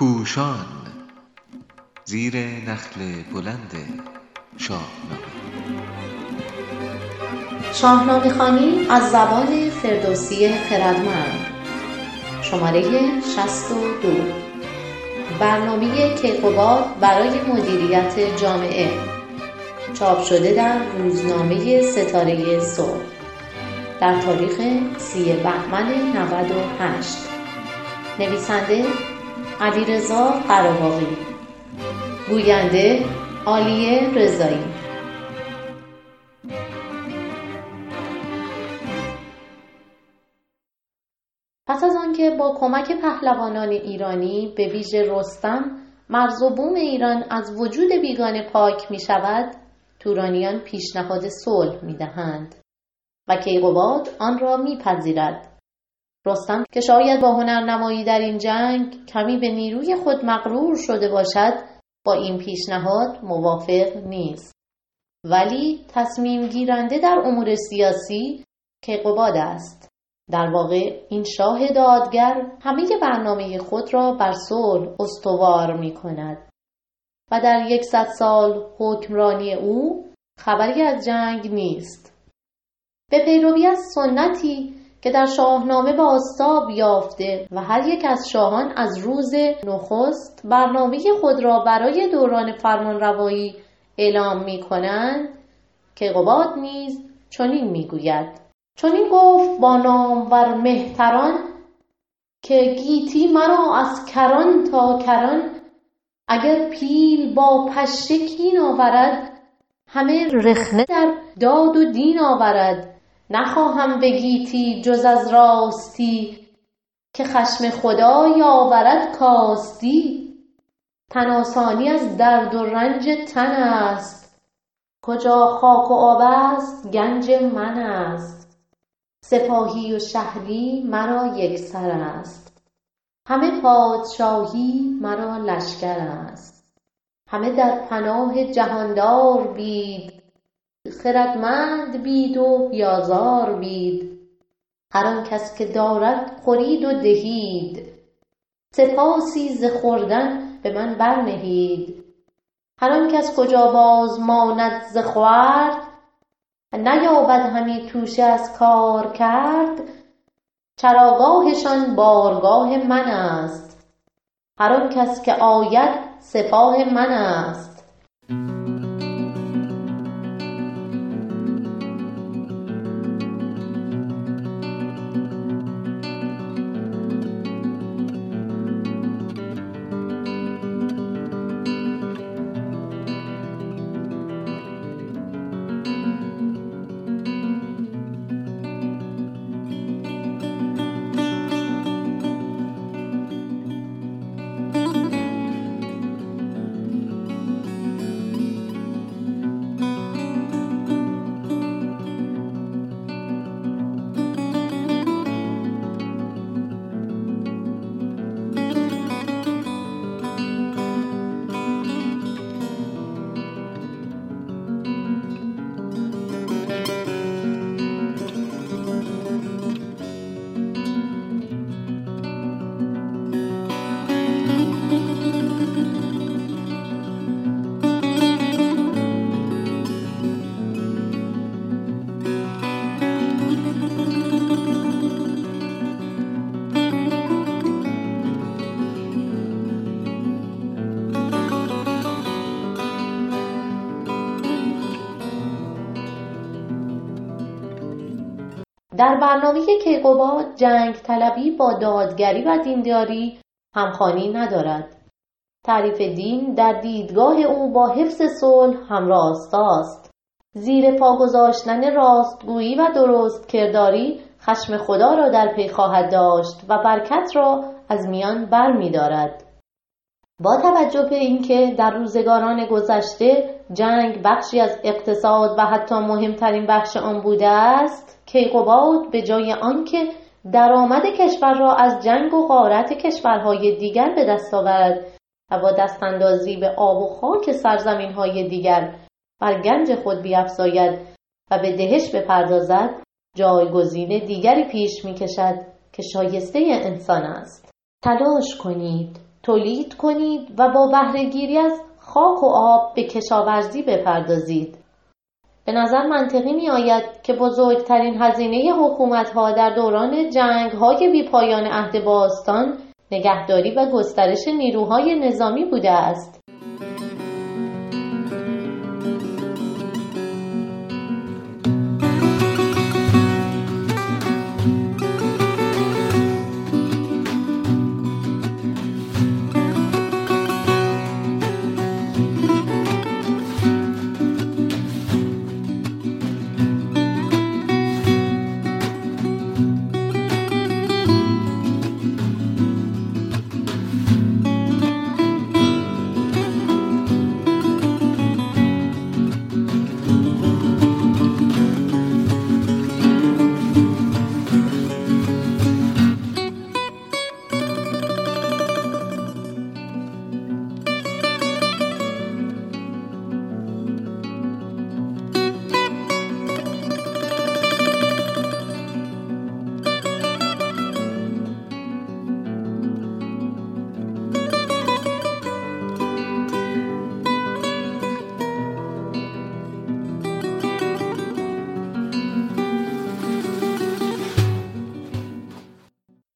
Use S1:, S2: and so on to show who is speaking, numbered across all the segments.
S1: پوشان زیر نخل بلند شاهنامه.
S2: شاهنامه خوانی از زبان فردوسی خردمند. شماره 62 برنامه کیقوباد برای مدیریت جامعه. چاپ شده در روزنامه ستاره صبح در تاریخ سی بهمن 98 نویسنده علیرضا قراباغی گوینده عالیه رضایی. پس از آنکه با کمک پهلوانان ایرانی به ویژه رستم مرز و بوم ایران از وجود بیگانه پاک می شود تورانیان پیشنهاد صلح می دهند و کیقوباد آن را میپذیرد. رستم که شاید با هنرنمایی در این جنگ کمی به نیروی خود مغرور شده باشد با این پیشنهاد موافق نیست. ولی تصمیم گیرنده در امور سیاسی کیقوباد است. در واقع این شاه دادگر همه برنامه خود را بر صلح استوار می کند و در یکصد سال حکمرانی او خبری از جنگ نیست. به پیروی از سنتی که در شاهنامه به آستاب یافته و هر یک از شاهان از روز نخست برنامه خود را برای دوران فرمانروایی اعلام می کنند که قباد نیز چنین می‌گوید. چنین گفت با نامور مهتران که گیتی مرا از کران تا کران اگر پیل با پشه کین آورد همه رخنه در داد و دین آورد. نخواهم به گیتی جز از راستی که خشم خدای آورد کاستی. تن آسانی از درد و رنج تن است. کجا خاک و آب است گنج من است. سپاهی و شهری مرا یکسر است. همه پادشاهی مرا لشکر است. همه در پناه جهاندار بید. خردمند بید و بیازار بید. هر آن کس که دارد خورید و دهید. سپاسی ز خوردن به من برنهید. هر آن کس کجا باز ماند ز خورد نیابد همی توشه از کار کرد. چراگاهشان بارگاه من است. هر آن کس که آید سپاه من است. در برنامه کیقوباد جنگ طلبی با دادگری و دینداری همخوانی ندارد. تعریف دین در دیدگاه او با حفظ صلح همراستاست. زیر پا گذاشتن راستگویی و درست کرداری خشم خدا را در پی خواهد داشت و برکت را از میان بر می دارد. با توجه به اینکه در روزگاران گذشته جنگ بخشی از اقتصاد و حتی مهمترین بخش آن بوده است کیقوباد به جای آنکه درآمد کشور را از جنگ و غارت کشورهای دیگر به دست آورد و با دستاندازی به آب و خاک سرزمین های دیگر بر گنج خود بیافزاید و به دهش بپردازد جایگزین دیگری پیش می کشد که شایسته انسان است. تلاش کنید. تولید کنید و با بهرهگیری از خاک و آب به کشاورزی بپردازید. به نظر منطقی می آید که بزرگترین هزینه حکومت ها در دوران جنگ های بی پایان عهد باستان نگهداری و گسترش نیروهای نظامی بوده است.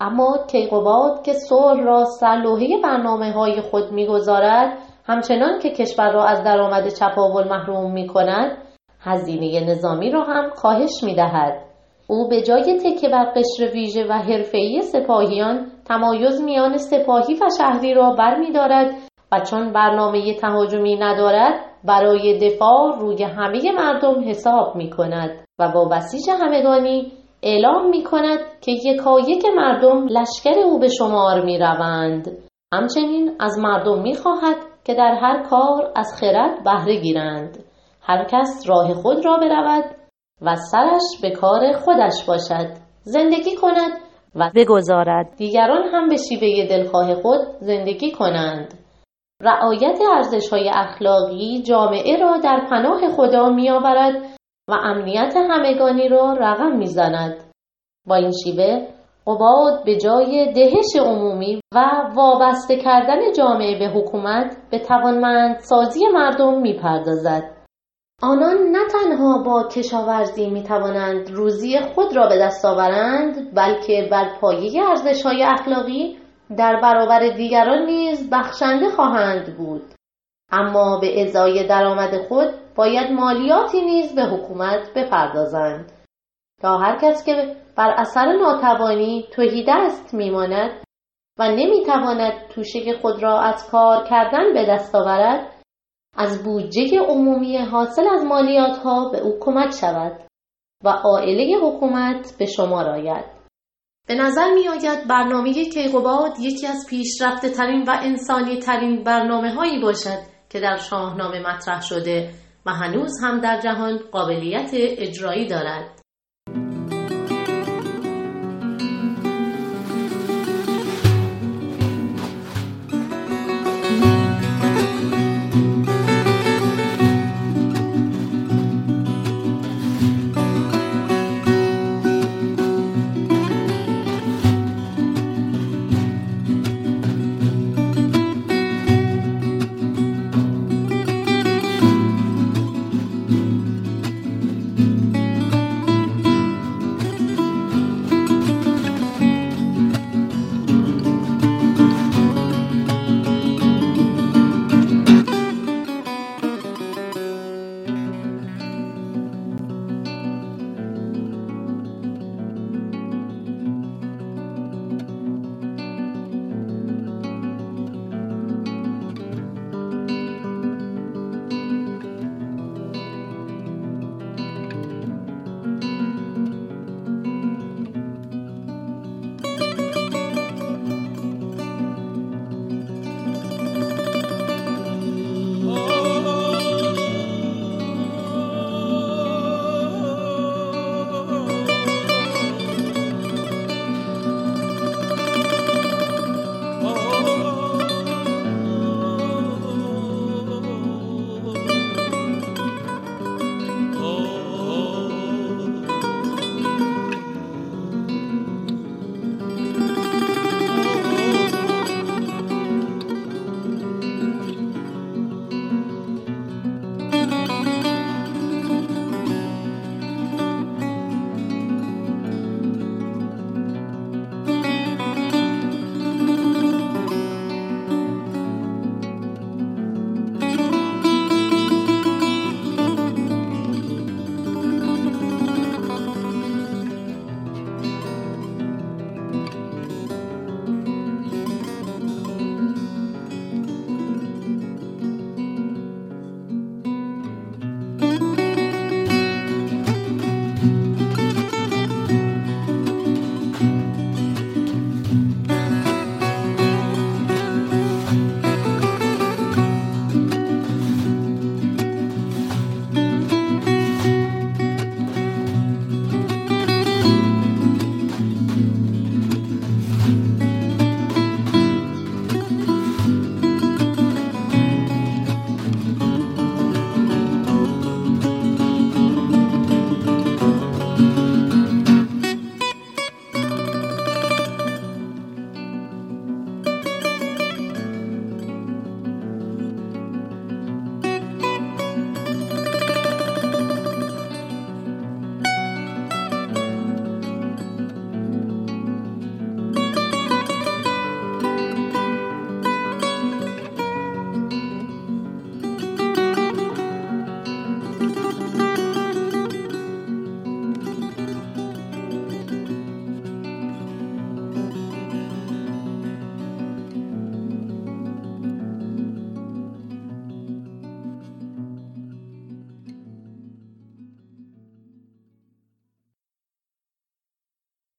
S2: اما کیقوباد که صلح را سرلوحه برنامه های خود می‌گذارد همچنان که کشور را از درآمد چپاول محروم می کند هزینه نظامی را هم کاهش می دهد. او به جای تکه بر قشر ویژه و حرفه‌ای سپاهیان تمایز میان سپاهی و شهری را برمیدارد و چون برنامه تهاجمی ندارد برای دفاع روی همه مردم حساب می کند و با بسیج همگانی اعلام می کند که یکایک مردم لشکر او به شمار می روند. همچنین از مردم می خواهد که در هر کار از خرد بهره گیرند. هر کس راه خود را برود و سرش به کار خودش باشد. زندگی کند و بگذارد. دیگران هم به شیوه دلخواه خود زندگی کنند. رعایت ارزش های اخلاقی جامعه را در پناه خدا می آورد و امنیت همگانی را رقم می‌زند. با این شیوه قباد به جای دهش عمومی و وابسته کردن جامعه به حکومت به توانمندسازی مردم می‌پردازد. آنان نه تنها با کشاورزی می توانند روزی خود را به دست آورند بلکه بر پایه ارزش‌های اخلاقی در برابر دیگران نیز بخشنده خواهند بود اما به ازای درآمد خود باید مالیاتی نیز به حکومت بپردازند. تا هر کس که بر اثر ناتوانی توهی دست میماند و نمی‌تواند توشه خود را از کار کردن به دست آورد از بودجه عمومی حاصل از مالیات ها به او کمک شود و عائله حکومت به شما آید. به نظر می آید برنامه کیقوباد یکی از پیشرفته ترین و انسانی ترین برنامه هایی باشد که در شاهنامه مطرح شده و هنوز هم در جهان قابلیت اجرایی دارد.